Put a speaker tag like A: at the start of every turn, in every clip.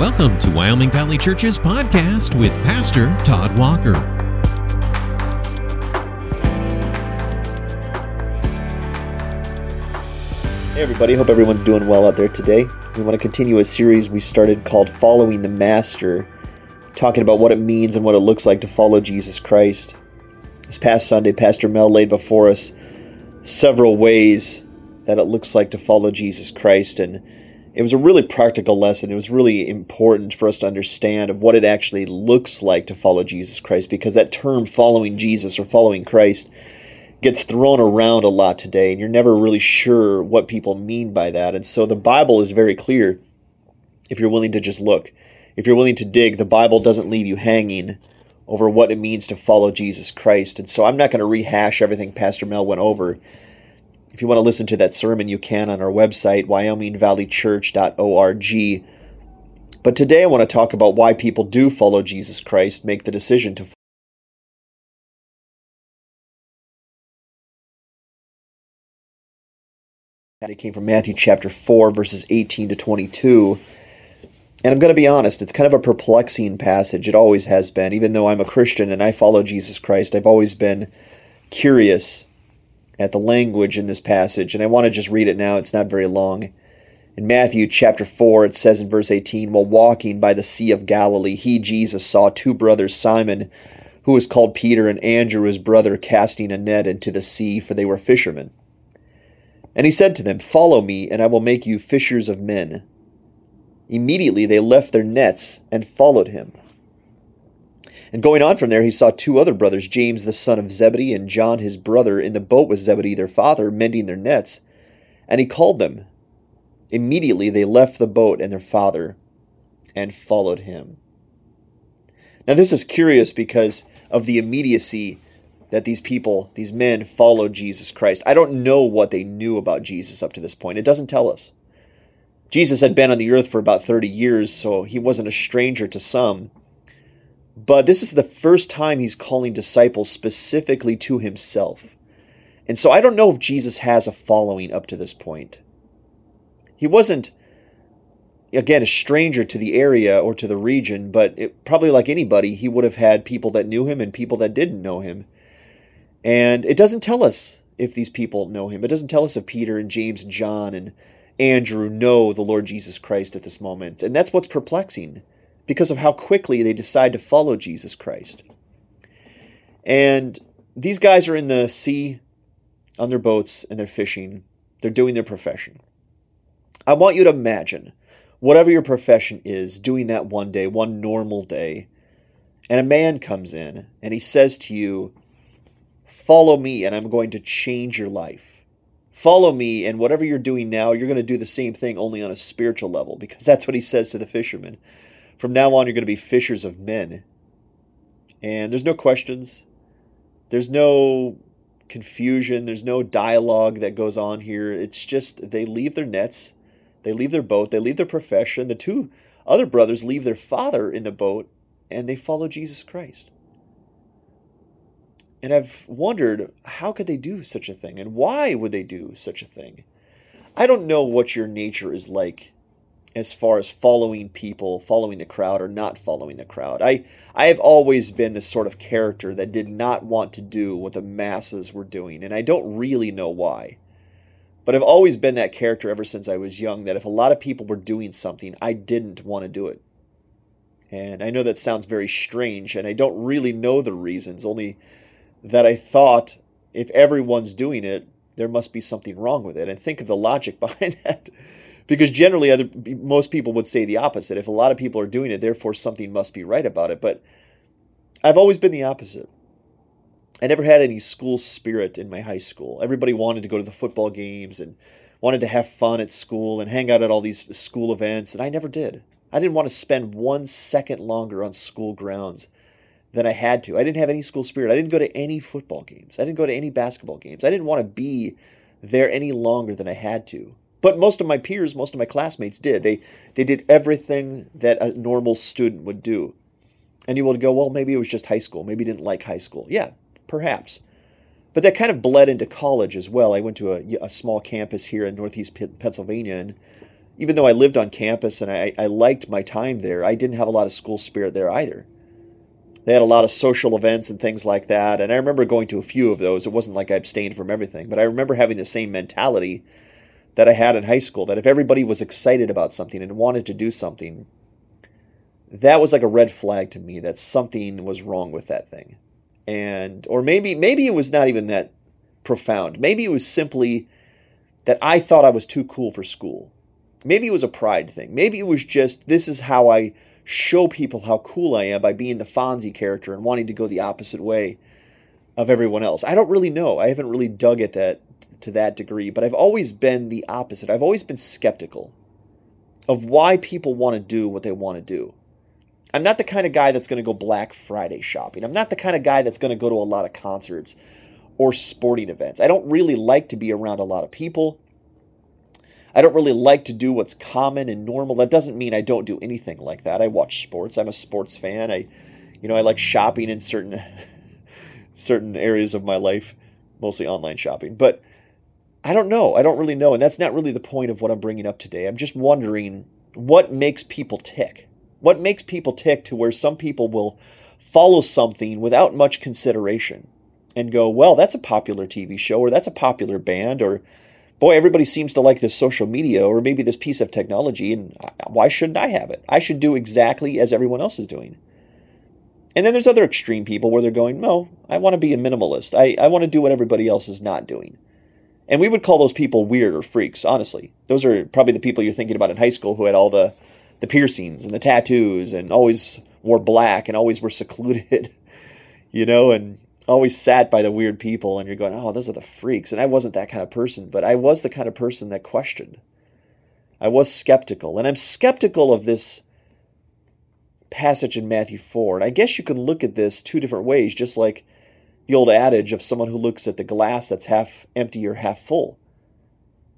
A: Welcome to Wyoming Valley Church's podcast with Pastor Todd Walker.
B: Hey, everybody. Hope everyone's doing well out there today. We want to continue a series we started called Following the Master, talking about what it means and what it looks like to follow Jesus Christ. This past Sunday, Pastor Mel laid before us several ways that it looks like to follow Jesus Christ, and it was a really practical lesson. It was really important for us to understand of what it actually looks like to follow Jesus Christ, because that term following Jesus or following Christ gets thrown around a lot today, and you're never really sure what people mean by that. And so the Bible is very clear if you're willing to just look. If you're willing to dig, the Bible doesn't leave you hanging over what it means to follow Jesus Christ. And so I'm not going to rehash everything Pastor Mel went over. If you want to listen to that sermon, you can on our website, wyomingvalleychurch.org. But today I want to talk about why people do follow Jesus Christ, make the decision to It came from Matthew chapter 4, verses 18 to 22. And I'm going to be honest, it's kind of a perplexing passage. It always has been. Even though I'm a Christian and I follow Jesus Christ, I've always been curious at the language in this passage. And I want to just read it now. It's not very long. In Matthew chapter 4, it says in verse 18 While walking by the Sea of Galilee, he, Jesus, saw two brothers, Simon, who was called Peter, and Andrew, his brother, casting a net into the sea, for they were fishermen. And he said to them, Follow me, and I will make you fishers of men. Immediately they left their nets and followed him. And going on from there, he saw two other brothers, James the son of Zebedee and John his brother, in the boat with Zebedee their father, mending their nets. And he called them. Immediately they left the boat and their father and followed him. Now, this is curious because of the immediacy that these people, these men, followed Jesus Christ. I don't know what they knew about Jesus up to this point. It doesn't tell us. Jesus had been on the earth for about 30 years, so he wasn't a stranger to some. But this is the first time he's calling disciples specifically to himself. And so I don't know if Jesus has a following up to this point. He wasn't, again, a stranger to the area or to the region, but it, probably like anybody, he would have had people that knew him and people that didn't know him. And it doesn't tell us if these people know him. It doesn't tell us if Peter and James and John and Andrew know the Lord Jesus Christ at this moment. And that's what's perplexing because of how quickly they decide to follow Jesus Christ. And these guys are in the sea on their boats and they're fishing, they're doing their profession. I want you to imagine whatever your profession is, doing that one day, one normal day, and a man comes in and he says to you, Follow me, and I'm going to change your life. Follow me, and whatever you're doing now, you're going to do the same thing only on a spiritual level, because that's what he says to the fishermen. From now on, you're going to be fishers of men. And there's no questions, there's no confusion, there's no dialogue that goes on here. It's just they leave their nets, they leave their boat, they leave their profession. The two other brothers leave their father in the boat, and they follow Jesus Christ. And I've wondered how could they do such a thing and why would they do such a thing? I don't know what your nature is like as far as following people, following the crowd or not following the crowd. I I have always been the sort of character that did not want to do what the masses were doing and I don't really know why. But I've always been that character ever since I was young that if a lot of people were doing something, I didn't want to do it. And I know that sounds very strange and I don't really know the reasons, only that I thought if everyone's doing it, there must be something wrong with it. And think of the logic behind that. Because generally, other, most people would say the opposite. If a lot of people are doing it, therefore something must be right about it. But I've always been the opposite. I never had any school spirit in my high school. Everybody wanted to go to the football games and wanted to have fun at school and hang out at all these school events, and I never did. I didn't want to spend one second longer on school grounds than I had to. I didn't have any school spirit. I didn't go to any football games. I didn't go to any basketball games. I didn't want to be there any longer than I had to. But most of my peers, most of my classmates did. They they did everything that a normal student would do. And you would go, well, maybe it was just high school. Maybe didn't like high school. Yeah, perhaps. But that kind of bled into college as well. I went to a, a small campus here in Northeast Pennsylvania, and even though I lived on campus and I, I liked my time there, I didn't have a lot of school spirit there either. They had a lot of social events and things like that, and I remember going to a few of those. It wasn't like I abstained from everything, but I remember having the same mentality that I had in high school that if everybody was excited about something and wanted to do something, that was like a red flag to me that something was wrong with that thing. And or maybe maybe it was not even that profound. Maybe it was simply that I thought I was too cool for school. Maybe it was a pride thing. Maybe it was just this is how I show people how cool I am by being the Fonzie character and wanting to go the opposite way of everyone else. I don't really know. I haven't really dug at that to that degree, but I've always been the opposite. I've always been skeptical of why people want to do what they want to do. I'm not the kind of guy that's going to go Black Friday shopping. I'm not the kind of guy that's going to go to a lot of concerts or sporting events. I don't really like to be around a lot of people. I don't really like to do what's common and normal. That doesn't mean I don't do anything like that. I watch sports. I'm a sports fan. I you know, I like shopping in certain certain areas of my life, mostly online shopping. But I don't know. I don't really know, and that's not really the point of what I'm bringing up today. I'm just wondering what makes people tick. What makes people tick to where some people will follow something without much consideration and go, well, that's a popular TV show, or that's a popular band, or boy, everybody seems to like this social media, or maybe this piece of technology, and why shouldn't I have it? I should do exactly as everyone else is doing. And then there's other extreme people where they're going, no, I want to be a minimalist. I, I want to do what everybody else is not doing. And we would call those people weird or freaks, honestly. Those are probably the people you're thinking about in high school who had all the, the piercings and the tattoos and always wore black and always were secluded, you know, and always sat by the weird people and you're going, oh, those are the freaks. And I wasn't that kind of person, but I was the kind of person that questioned. I was skeptical. And I'm skeptical of this passage in Matthew 4. And I guess you can look at this two different ways, just like the old adage of someone who looks at the glass that's half empty or half full.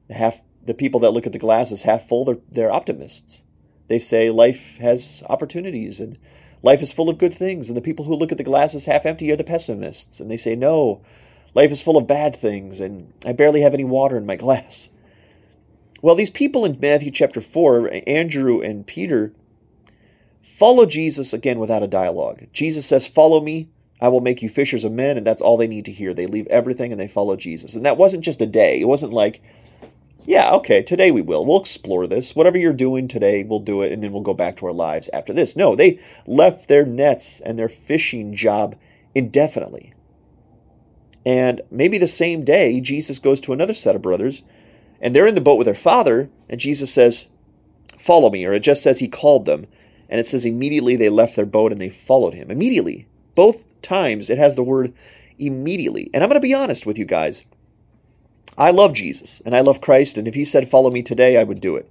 B: The half the people that look at the glass as half full, they're, they're optimists. They say life has opportunities and life is full of good things. And the people who look at the glass as half empty are the pessimists. And they say, no, life is full of bad things and I barely have any water in my glass. Well, these people in Matthew chapter 4, Andrew and Peter, follow Jesus again without a dialogue. Jesus says, Follow me, I will make you fishers of men, and that's all they need to hear. They leave everything and they follow Jesus. And that wasn't just a day. It wasn't like, yeah, okay, today we will. We'll explore this. Whatever you're doing today, we'll do it, and then we'll go back to our lives after this. No, they left their nets and their fishing job indefinitely. And maybe the same day, Jesus goes to another set of brothers, and they're in the boat with their father, and Jesus says, Follow me. Or it just says he called them, and it says immediately they left their boat and they followed him. Immediately. Both times it has the word immediately. And I'm going to be honest with you guys. I love Jesus and I love Christ, and if he said, Follow me today, I would do it.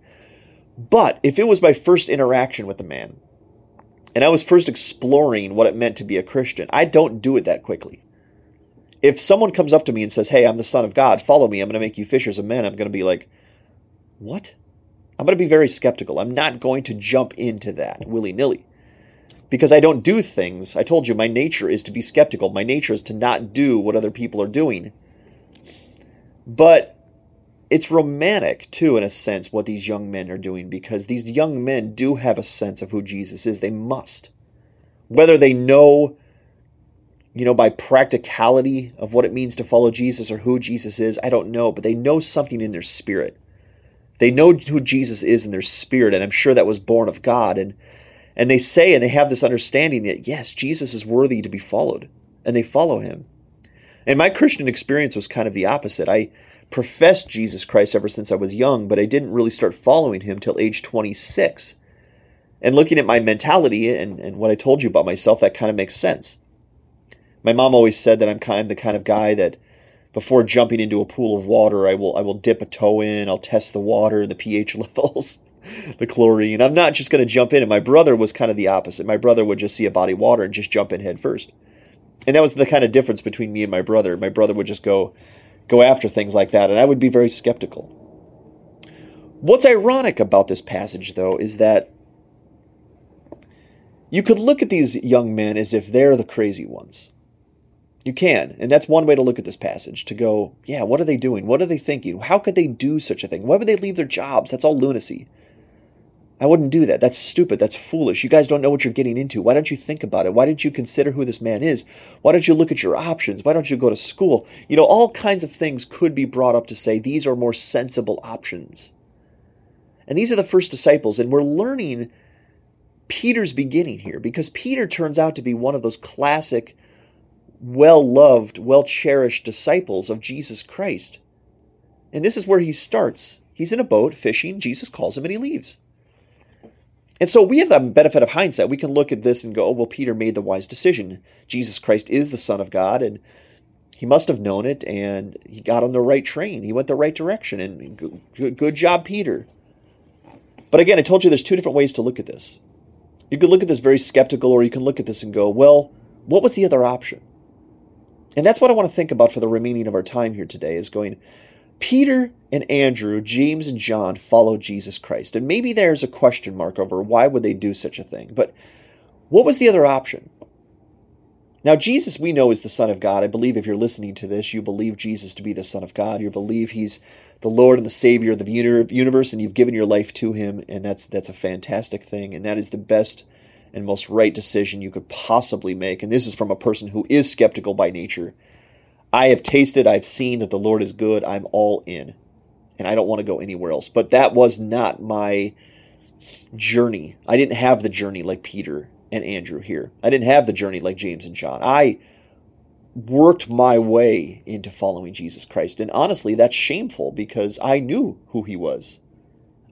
B: But if it was my first interaction with a man, and I was first exploring what it meant to be a Christian, I don't do it that quickly. If someone comes up to me and says, Hey, I'm the Son of God, follow me, I'm going to make you fishers of men, I'm going to be like, What? I'm going to be very skeptical. I'm not going to jump into that willy nilly because I don't do things. I told you my nature is to be skeptical. My nature is to not do what other people are doing. But it's romantic too in a sense what these young men are doing because these young men do have a sense of who Jesus is they must whether they know you know by practicality of what it means to follow Jesus or who Jesus is I don't know but they know something in their spirit they know who Jesus is in their spirit and I'm sure that was born of God and and they say and they have this understanding that yes Jesus is worthy to be followed and they follow him and my Christian experience was kind of the opposite. I professed Jesus Christ ever since I was young, but I didn't really start following him till age 26. And looking at my mentality and, and what I told you about myself, that kind of makes sense. My mom always said that I'm kind of the kind of guy that before jumping into a pool of water, I will I will dip a toe in, I'll test the water, and the pH levels, the chlorine. I'm not just going to jump in. And my brother was kind of the opposite. My brother would just see a body of water and just jump in head first and that was the kind of difference between me and my brother. My brother would just go go after things like that, and I would be very skeptical. What's ironic about this passage, though, is that you could look at these young men as if they're the crazy ones. You can. And that's one way to look at this passage to go, yeah, what are they doing? What are they thinking? How could they do such a thing? Why would they leave their jobs? That's all lunacy. I wouldn't do that. That's stupid. That's foolish. You guys don't know what you're getting into. Why don't you think about it? Why didn't you consider who this man is? Why don't you look at your options? Why don't you go to school? You know, all kinds of things could be brought up to say these are more sensible options. And these are the first disciples, and we're learning Peter's beginning here because Peter turns out to be one of those classic, well loved, well cherished disciples of Jesus Christ. And this is where he starts. He's in a boat fishing. Jesus calls him and he leaves. And so we have the benefit of hindsight. We can look at this and go, oh, well, Peter made the wise decision. Jesus Christ is the Son of God, and he must have known it, and he got on the right train. He went the right direction, and good, good job, Peter. But again, I told you there's two different ways to look at this. You could look at this very skeptical, or you can look at this and go, well, what was the other option? And that's what I want to think about for the remaining of our time here today is going, Peter and Andrew, James and John followed Jesus Christ. And maybe there's a question mark over why would they do such a thing. But what was the other option? Now, Jesus, we know, is the Son of God. I believe if you're listening to this, you believe Jesus to be the Son of God. You believe He's the Lord and the Savior of the universe, and you've given your life to Him, and that's that's a fantastic thing, and that is the best and most right decision you could possibly make. And this is from a person who is skeptical by nature. I have tasted, I've seen that the Lord is good. I'm all in. And I don't want to go anywhere else. But that was not my journey. I didn't have the journey like Peter and Andrew here. I didn't have the journey like James and John. I worked my way into following Jesus Christ. And honestly, that's shameful because I knew who he was.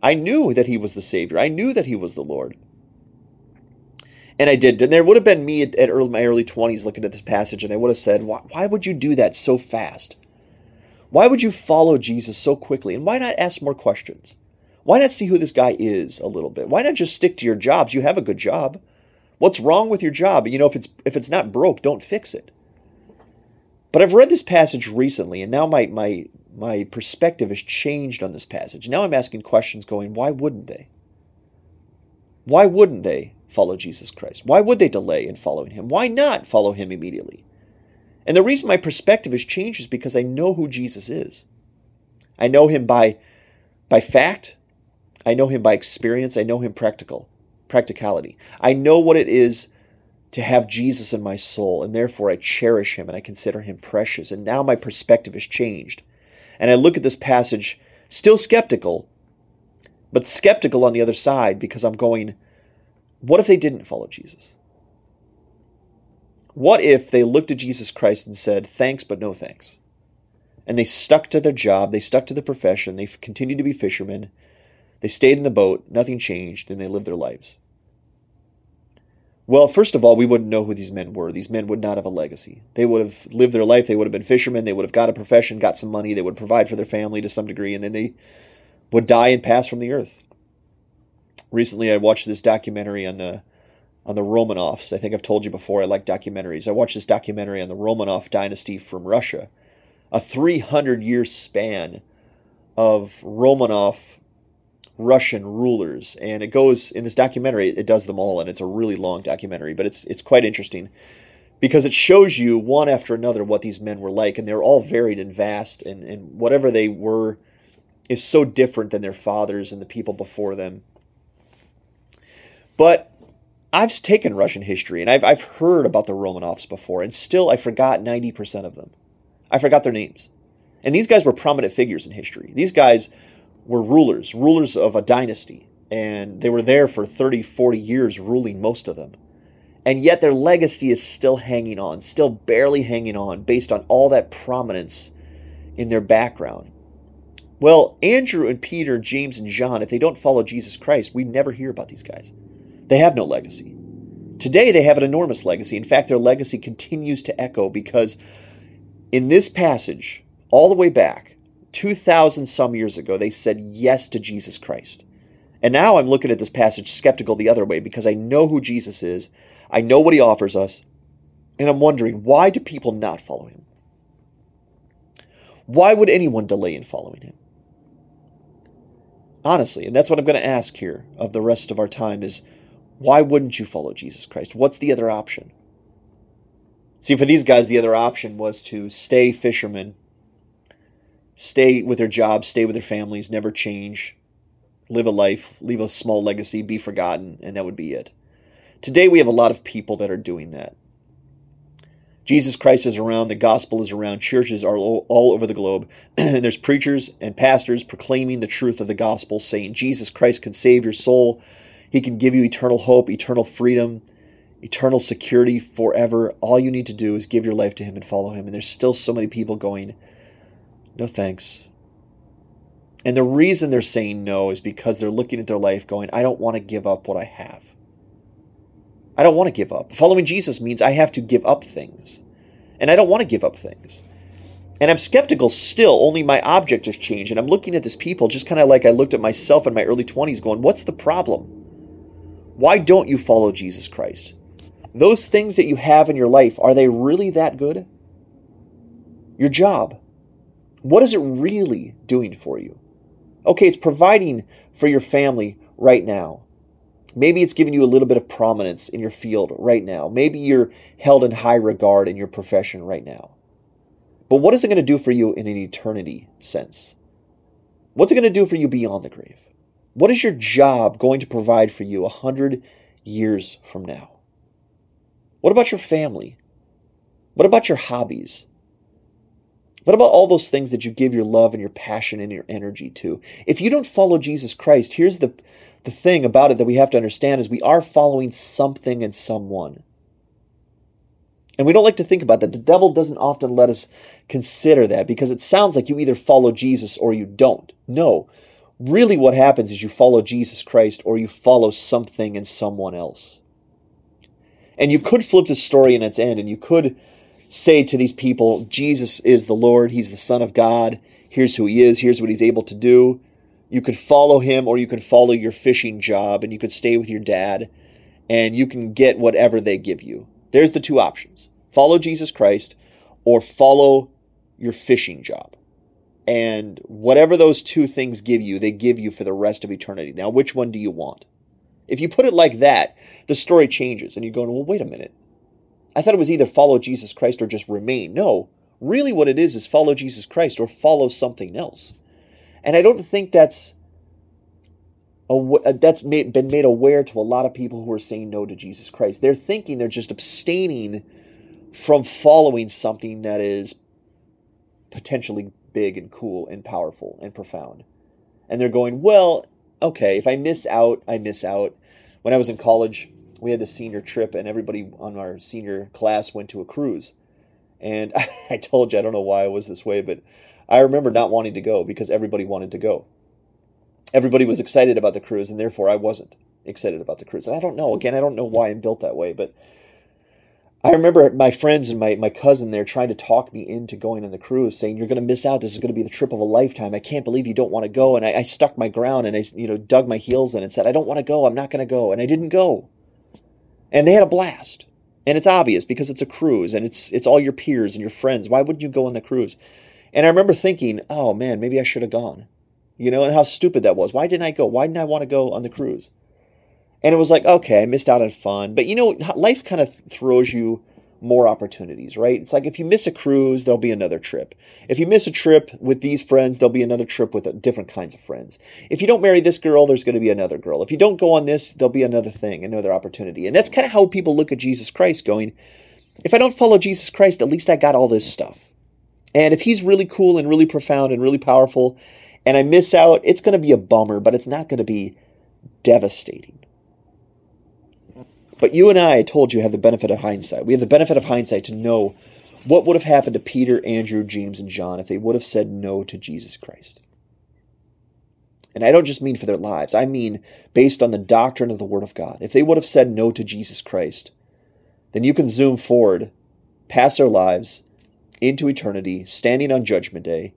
B: I knew that he was the Savior. I knew that he was the Lord. And I did. And there would have been me at, at early, my early 20s looking at this passage, and I would have said, why, why would you do that so fast? Why would you follow Jesus so quickly? And why not ask more questions? Why not see who this guy is a little bit? Why not just stick to your jobs? You have a good job. What's wrong with your job? You know, if it's if it's not broke, don't fix it. But I've read this passage recently, and now my my my perspective has changed on this passage. Now I'm asking questions going, why wouldn't they? Why wouldn't they follow Jesus Christ? Why would they delay in following him? Why not follow him immediately? And the reason my perspective has changed is because I know who Jesus is. I know him by by fact, I know him by experience, I know him practical, practicality. I know what it is to have Jesus in my soul, and therefore I cherish him and I consider him precious. And now my perspective has changed. And I look at this passage still skeptical, but skeptical on the other side because I'm going, what if they didn't follow Jesus? What if they looked at Jesus Christ and said, thanks, but no thanks? And they stuck to their job, they stuck to the profession, they continued to be fishermen, they stayed in the boat, nothing changed, and they lived their lives. Well, first of all, we wouldn't know who these men were. These men would not have a legacy. They would have lived their life, they would have been fishermen, they would have got a profession, got some money, they would provide for their family to some degree, and then they would die and pass from the earth recently I watched this documentary on the on the Romanovs. I think I've told you before I like documentaries. I watched this documentary on the Romanov dynasty from Russia, a 300 year span of Romanov Russian rulers, and it goes in this documentary. It does them all, and it's a really long documentary, but it's it's quite interesting because it shows you one after another what these men were like, and they're all varied and vast, and and whatever they were is so different than their fathers and the people before them but I've taken Russian history and I've, I've heard about the Romanovs before, and still I forgot 90% of them. I forgot their names. And these guys were prominent figures in history. These guys were rulers, rulers of a dynasty, and they were there for 30, 40 years, ruling most of them. And yet their legacy is still hanging on, still barely hanging on, based on all that prominence in their background. Well, Andrew and Peter, James and John, if they don't follow Jesus Christ, we never hear about these guys. They have no legacy. Today, they have an enormous legacy. In fact, their legacy continues to echo because in this passage, all the way back, 2,000 some years ago, they said yes to Jesus Christ. And now I'm looking at this passage skeptical the other way because I know who Jesus is, I know what he offers us, and I'm wondering why do people not follow him? Why would anyone delay in following him? Honestly, and that's what I'm going to ask here of the rest of our time is why wouldn't you follow Jesus Christ? What's the other option? See, for these guys, the other option was to stay fishermen, stay with their jobs, stay with their families, never change, live a life, leave a small legacy, be forgotten, and that would be it. Today, we have a lot of people that are doing that. Jesus Christ is around, the gospel is around, churches are all, over the globe, and there's preachers and pastors proclaiming the truth of the gospel, saying Jesus Christ can save your soul, He can give you eternal hope, eternal freedom, eternal security forever. All you need to do is give your life to Him and follow Him. And there's still so many people going, no thanks. And the reason they're saying no is because they're looking at their life going, I don't want to give up what I have. I don't want to give up. Following Jesus means I have to give up things. And I don't want to give up things. And I'm skeptical still, only my object has changed. And I'm looking at this people just kind of like I looked at myself in my early 20s going, what's the problem? Why don't you follow Jesus Christ? Those things that you have in your life, are they really that good? Your job, what is it really doing for you? Okay, it's providing for your family right now. Maybe it's giving you a little bit of prominence in your field right now. Maybe you're held in high regard in your profession right now. But what is it going to do for you in an eternity sense? What's it going to do for you beyond the grave? What is your job going to provide for you a hundred years from now? What about your family? What about your hobbies? What about all those things that you give your love and your passion and your energy to? If you don't follow Jesus Christ, here's the the thing about it that we have to understand is we are following something and someone. And we don't like to think about that. The devil doesn't often let us consider that because it sounds like you either follow Jesus or you don't. No. Really, what happens is you follow Jesus Christ or you follow something and someone else. And you could flip the story in its end and you could say to these people, Jesus is the Lord, He's the Son of God, here's who He is, here's what He's able to do. You could follow him or you could follow your fishing job and you could stay with your dad and you can get whatever they give you. There's the two options follow Jesus Christ or follow your fishing job. And whatever those two things give you, they give you for the rest of eternity. Now, which one do you want? If you put it like that, the story changes and you're going, well, wait a minute. I thought it was either follow Jesus Christ or just remain. No, really what it is is follow Jesus Christ or follow something else. And I don't think that's that's made, been made aware to a lot of people who are saying no to Jesus Christ. They're thinking they're just abstaining from following something that is potentially big and cool and powerful and profound. And they're going, well, okay, if I miss out, I miss out. When I was in college, we had the senior trip, and everybody on our senior class went to a cruise. And I told you, I don't know why I was this way, but I remember not wanting to go because everybody wanted to go. Everybody was excited about the cruise, and therefore I wasn't excited about the cruise. And I don't know, again, I don't know why I'm built that way, but I remember my friends and my, my cousin there trying to talk me into going on the cruise, saying, You're going to miss out. This is going to be the trip of a lifetime. I can't believe you don't want to go. And I, I stuck my ground and I you know dug my heels in and said, I don't want to go. I'm not going to go. And I didn't go. And they had a blast. And it's obvious because it's a cruise and it's it's all your peers and your friends. Why wouldn't you go on the cruise? And I remember thinking, oh man, maybe I should have gone. You know, and how stupid that was. Why didn't I go? Why didn't I want to go on the cruise? And it was like, okay, I missed out on fun. But you know, life kind of throws you more opportunities, right? It's like if you miss a cruise, there'll be another trip. If you miss a trip with these friends, there'll be another trip with uh, different kinds of friends. If you don't marry this girl, there's going to be another girl. If you don't go on this, there'll be another thing, another opportunity. And that's kind of how people look at Jesus Christ going, if I don't follow Jesus Christ, at least I got all this stuff. And if he's really cool and really profound and really powerful, and I miss out, it's going to be a bummer, but it's not going to be devastating. But you and I, I told you, have the benefit of hindsight. We have the benefit of hindsight to know what would have happened to Peter, Andrew, James, and John if they would have said no to Jesus Christ. And I don't just mean for their lives, I mean based on the doctrine of the Word of God. If they would have said no to Jesus Christ, then you can zoom forward past their lives into eternity, standing on Judgment Day,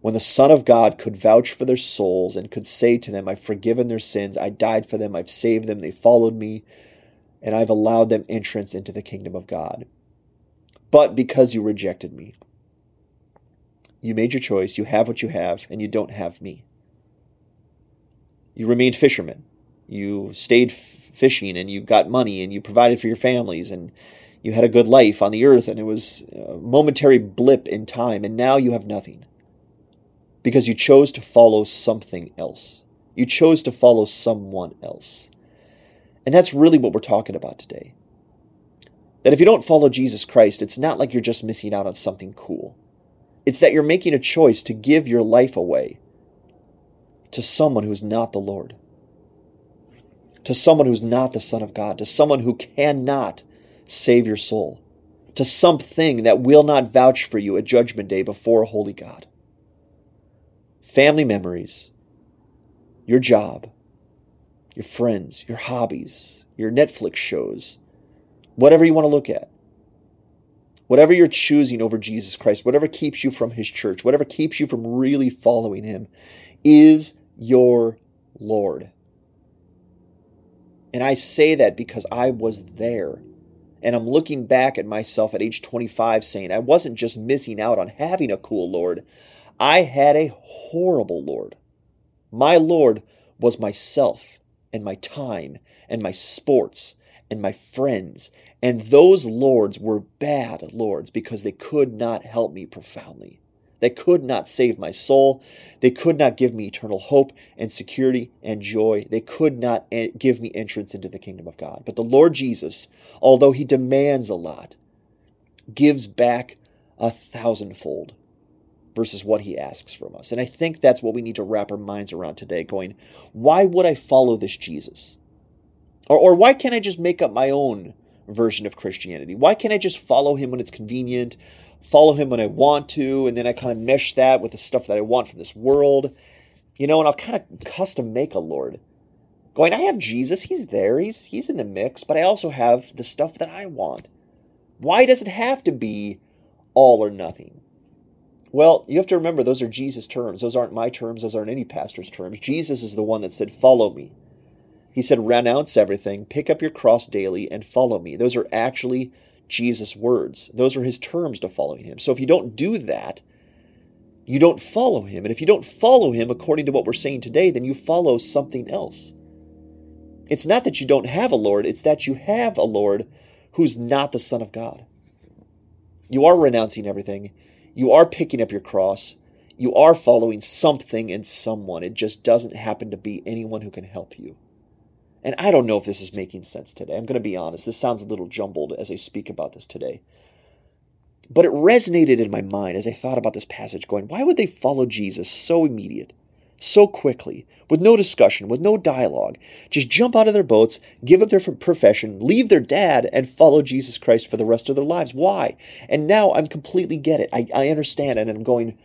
B: when the Son of God could vouch for their souls and could say to them, I've forgiven their sins, I died for them, I've saved them, they followed me, and I've allowed them entrance into the kingdom of God. But because you rejected me, you made your choice, you have what you have, and you don't have me. You remained fishermen. You stayed f- fishing and you got money and you provided for your families and You had a good life on the earth and it was a momentary blip in time, and now you have nothing because you chose to follow something else. You chose to follow someone else. And that's really what we're talking about today. That if you don't follow Jesus Christ, it's not like you're just missing out on something cool. It's that you're making a choice to give your life away to someone who's not the Lord, to someone who's not the Son of God, to someone who cannot save your soul, to something that will not vouch for you at Judgment Day before a holy God. Family memories, your job, your friends, your hobbies, your Netflix shows, whatever you want to look at. Whatever you're choosing over Jesus Christ, whatever keeps you from his church, whatever keeps you from really following him, is your Lord. And I say that because I was there. And I'm looking back at myself at age 25 saying, I wasn't just missing out on having a cool Lord, I had a horrible Lord. My Lord was myself and my time and my sports and my friends. And those lords were bad lords because they could not help me profoundly. They could not save my soul. They could not give me eternal hope and security and joy. They could not eh, give me entrance into the kingdom of God. But the Lord Jesus, although he demands a lot, gives back a thousandfold versus what he asks from us. And I think that's what we need to wrap our minds around today going, why would I follow this Jesus? Or, or why can't I just make up my own version of Christianity? Why can't I just follow him when it's convenient? follow him when I want to, and then I kind of mesh that with the stuff that I want from this world, you know, and I'll kind of custom make a Lord. Going, I have Jesus, he's there, he's he's in the mix, but I also have the stuff that I want. Why does it have to be all or nothing? Well, you have to remember those are Jesus' terms. Those aren't my terms, those aren't any pastor's terms. Jesus is the one that said, Follow me. He said, Renounce everything, pick up your cross daily, and follow me. Those are actually Jesus' words. Those are his terms to following him. So if you don't do that, you don't follow him. And if you don't follow him according to what we're saying today, then you follow something else. It's not that you don't have a Lord, it's that you have a Lord who's not the Son of God. You are renouncing everything. You are picking up your cross. You are following something and someone. It just doesn't happen to be anyone who can help you. And I don't know if this is making sense today. I'm going to be honest. This sounds a little jumbled as I speak about this today. But it resonated in my mind as I thought about this passage, going, why would they follow Jesus so immediate, so quickly, with no discussion, with no dialogue? Just jump out of their boats, give up their profession, leave their dad, and follow Jesus Christ for the rest of their lives. Why? And now I'm completely get it. I, I understand. And I'm going,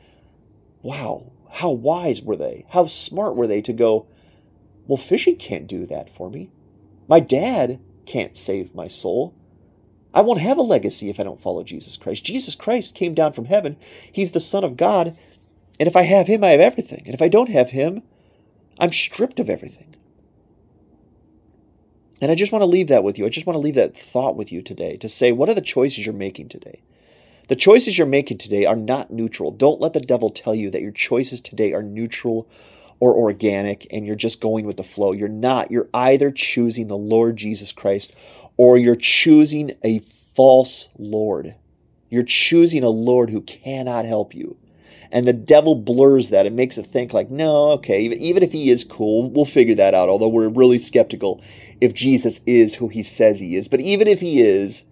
B: wow, how wise were they? How smart were they to go, well, fishing can't do that for me. My dad can't save my soul. I won't have a legacy if I don't follow Jesus Christ. Jesus Christ came down from heaven. He's the Son of God. And if I have him, I have everything. And if I don't have him, I'm stripped of everything. And I just want to leave that with you. I just want to leave that thought with you today to say, what are the choices you're making today? The choices you're making today are not neutral. Don't let the devil tell you that your choices today are neutral or organic and you're just going with the flow. You're not. You're either choosing the Lord Jesus Christ or you're choosing a false Lord. You're choosing a Lord who cannot help you. And the devil blurs that and makes it think like, no, okay, even if he is cool, we'll figure that out. Although we're really skeptical if Jesus is who he says he is. But even if he is,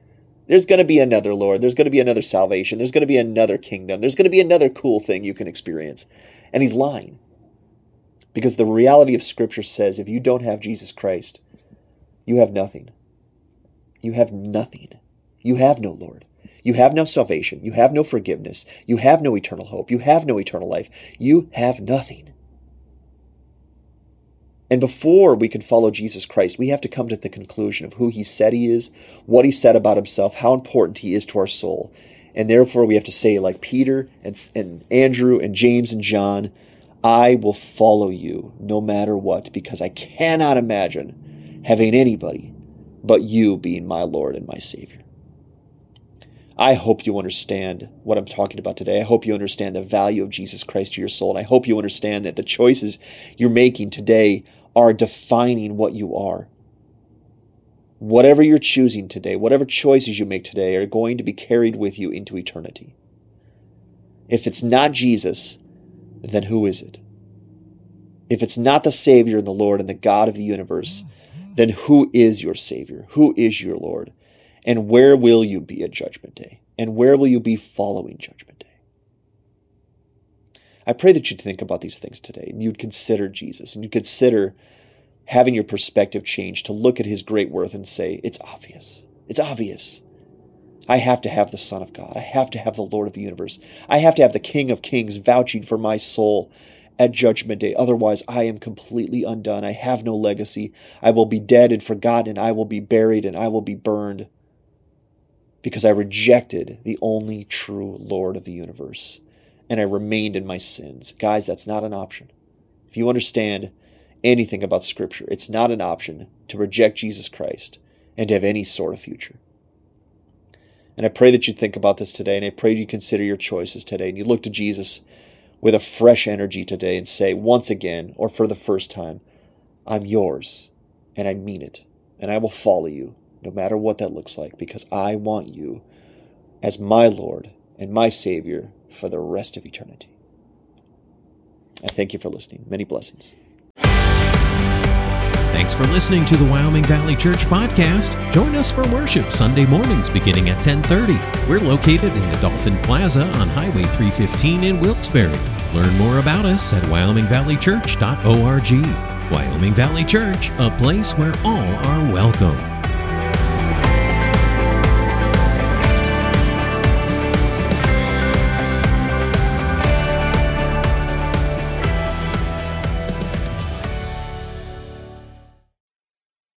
B: there's going to be another Lord. There's going to be another salvation. There's going to be another kingdom. There's going to be another cool thing you can experience. And he's lying. Because the reality of Scripture says if you don't have Jesus Christ, you have nothing. You have nothing. You have no Lord. You have no salvation. You have no forgiveness. You have no eternal hope. You have no eternal life. You have nothing. And before we can follow Jesus Christ, we have to come to the conclusion of who he said he is, what he said about himself, how important he is to our soul. And therefore, we have to say, like Peter and, and Andrew and James and John, I will follow you no matter what, because I cannot imagine having anybody but you being my Lord and my Savior. I hope you understand what I'm talking about today. I hope you understand the value of Jesus Christ to your soul. And I hope you understand that the choices you're making today are defining what you are. whatever you're choosing today, whatever choices you make today, are going to be carried with you into eternity. If it's not Jesus, then who is it? If it's not the Savior and the Lord and the God of the universe, then who is your Savior? Who is your Lord? And where will you be at Judgment Day? And where will you be following Judgment Day? I pray that you'd think about these things today and you'd consider Jesus and you'd consider having your perspective change to look at his great worth and say, it's obvious. It's obvious. I have to have the Son of God. I have to have the Lord of the universe. I have to have the King of Kings vouching for my soul at Judgment Day. Otherwise, I am completely undone. I have no legacy. I will be dead and forgotten, and I will be buried, and I will be burned because I rejected the only true Lord of the universe and I remained in my sins. Guys, that's not an option. If you understand anything about Scripture, it's not an option to reject Jesus Christ and to have any sort of future. And I pray that you think about this today, and I pray you consider your choices today, and you look to Jesus with a fresh energy today and say, once again, or for the first time, I'm yours, and I mean it, and I will follow you, no matter what that looks like, because I want you as my Lord and my Savior for the rest of eternity. I thank you for listening. Many blessings.
A: Thanks for listening to the Wyoming Valley Church podcast. Join us for worship Sunday mornings beginning at 10:30. We're located in the Dolphin Plaza on Highway 315 in Wilkes-Barre. Learn more about us at wyomingvalleychurch.org. Wyoming Valley Church, a place where all are welcome.